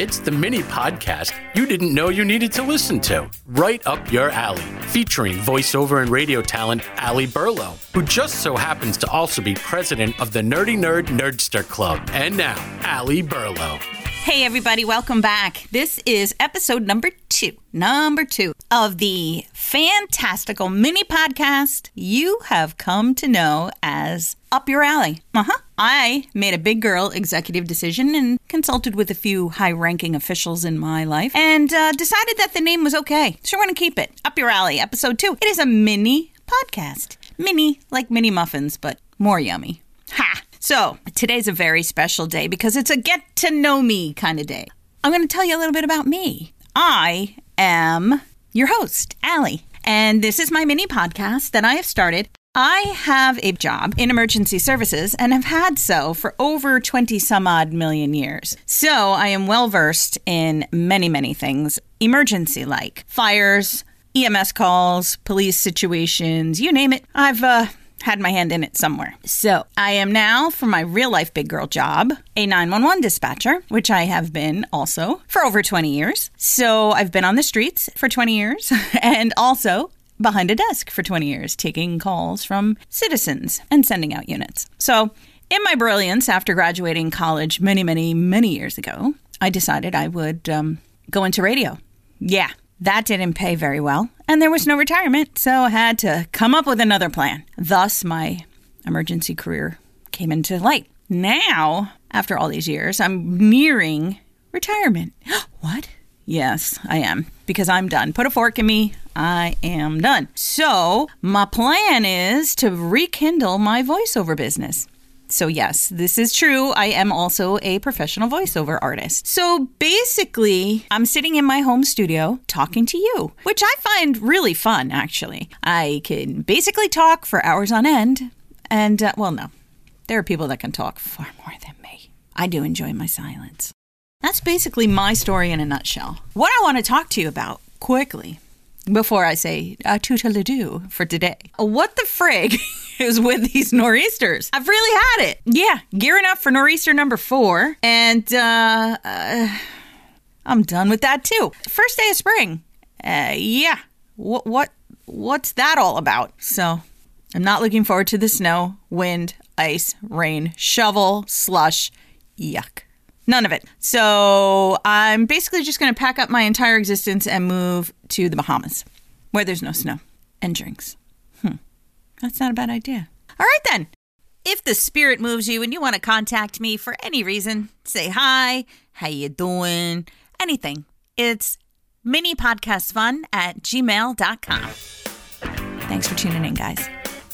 It's the mini podcast you didn't know you needed to listen to. Right up your alley. Featuring voiceover and radio talent Ali Burlow, who just so happens to also be president of the Nerdy Nerd Nerdster Club. And now, Ali Burlow. Hey, everybody, welcome back. This is episode number two, number two of the fantastical mini podcast you have come to know as Up Your Alley. Uh huh. I made a big girl executive decision and consulted with a few high ranking officials in my life and uh, decided that the name was okay. So we're going to keep it. Up Your Alley, episode two. It is a mini podcast. Mini, like mini muffins, but more yummy. Ha! So, today's a very special day because it's a get to know me kind of day. I'm going to tell you a little bit about me. I am your host, Allie, and this is my mini podcast that I have started. I have a job in emergency services and have had so for over 20 some odd million years. So, I am well versed in many, many things emergency like fires, EMS calls, police situations, you name it. I've uh, had my hand in it somewhere. So I am now, for my real life big girl job, a 911 dispatcher, which I have been also for over 20 years. So I've been on the streets for 20 years and also behind a desk for 20 years, taking calls from citizens and sending out units. So in my brilliance, after graduating college many, many, many years ago, I decided I would um, go into radio. Yeah, that didn't pay very well, and there was no retirement, so I had to come up with another plan. Thus, my emergency career came into light. Now, after all these years, I'm nearing retirement. what? Yes, I am, because I'm done. Put a fork in me. I am done. So, my plan is to rekindle my voiceover business. So, yes, this is true. I am also a professional voiceover artist. So, basically, I'm sitting in my home studio talking to you, which I find really fun, actually. I can basically talk for hours on end. And, uh, well, no, there are people that can talk far more than me. I do enjoy my silence. That's basically my story in a nutshell. What I want to talk to you about quickly before I say uh, toodle-doo for today. What the frig is with these nor'easters? I've really had it. Yeah, gearing up for nor'easter number four, and uh, uh, I'm done with that too. First day of spring. Uh, yeah, what what what's that all about? So I'm not looking forward to the snow, wind, ice, rain, shovel, slush. Yuck. None of it. So I'm basically just going to pack up my entire existence and move to the Bahamas, where there's no snow and drinks. Hmm. That's not a bad idea. All right then. If the spirit moves you and you want to contact me for any reason, say hi, how you doing, anything. It's minipodcastfun at gmail.com. Thanks for tuning in, guys.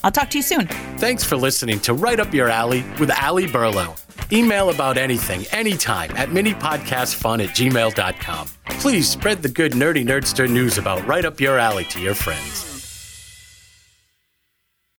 I'll talk to you soon. Thanks for listening to Right Up Your Alley with Ali Burlow. Email about anything, anytime at minipodcastfun at gmail.com. Please spread the good nerdy nerdster news about Right Up Your Alley to your friends.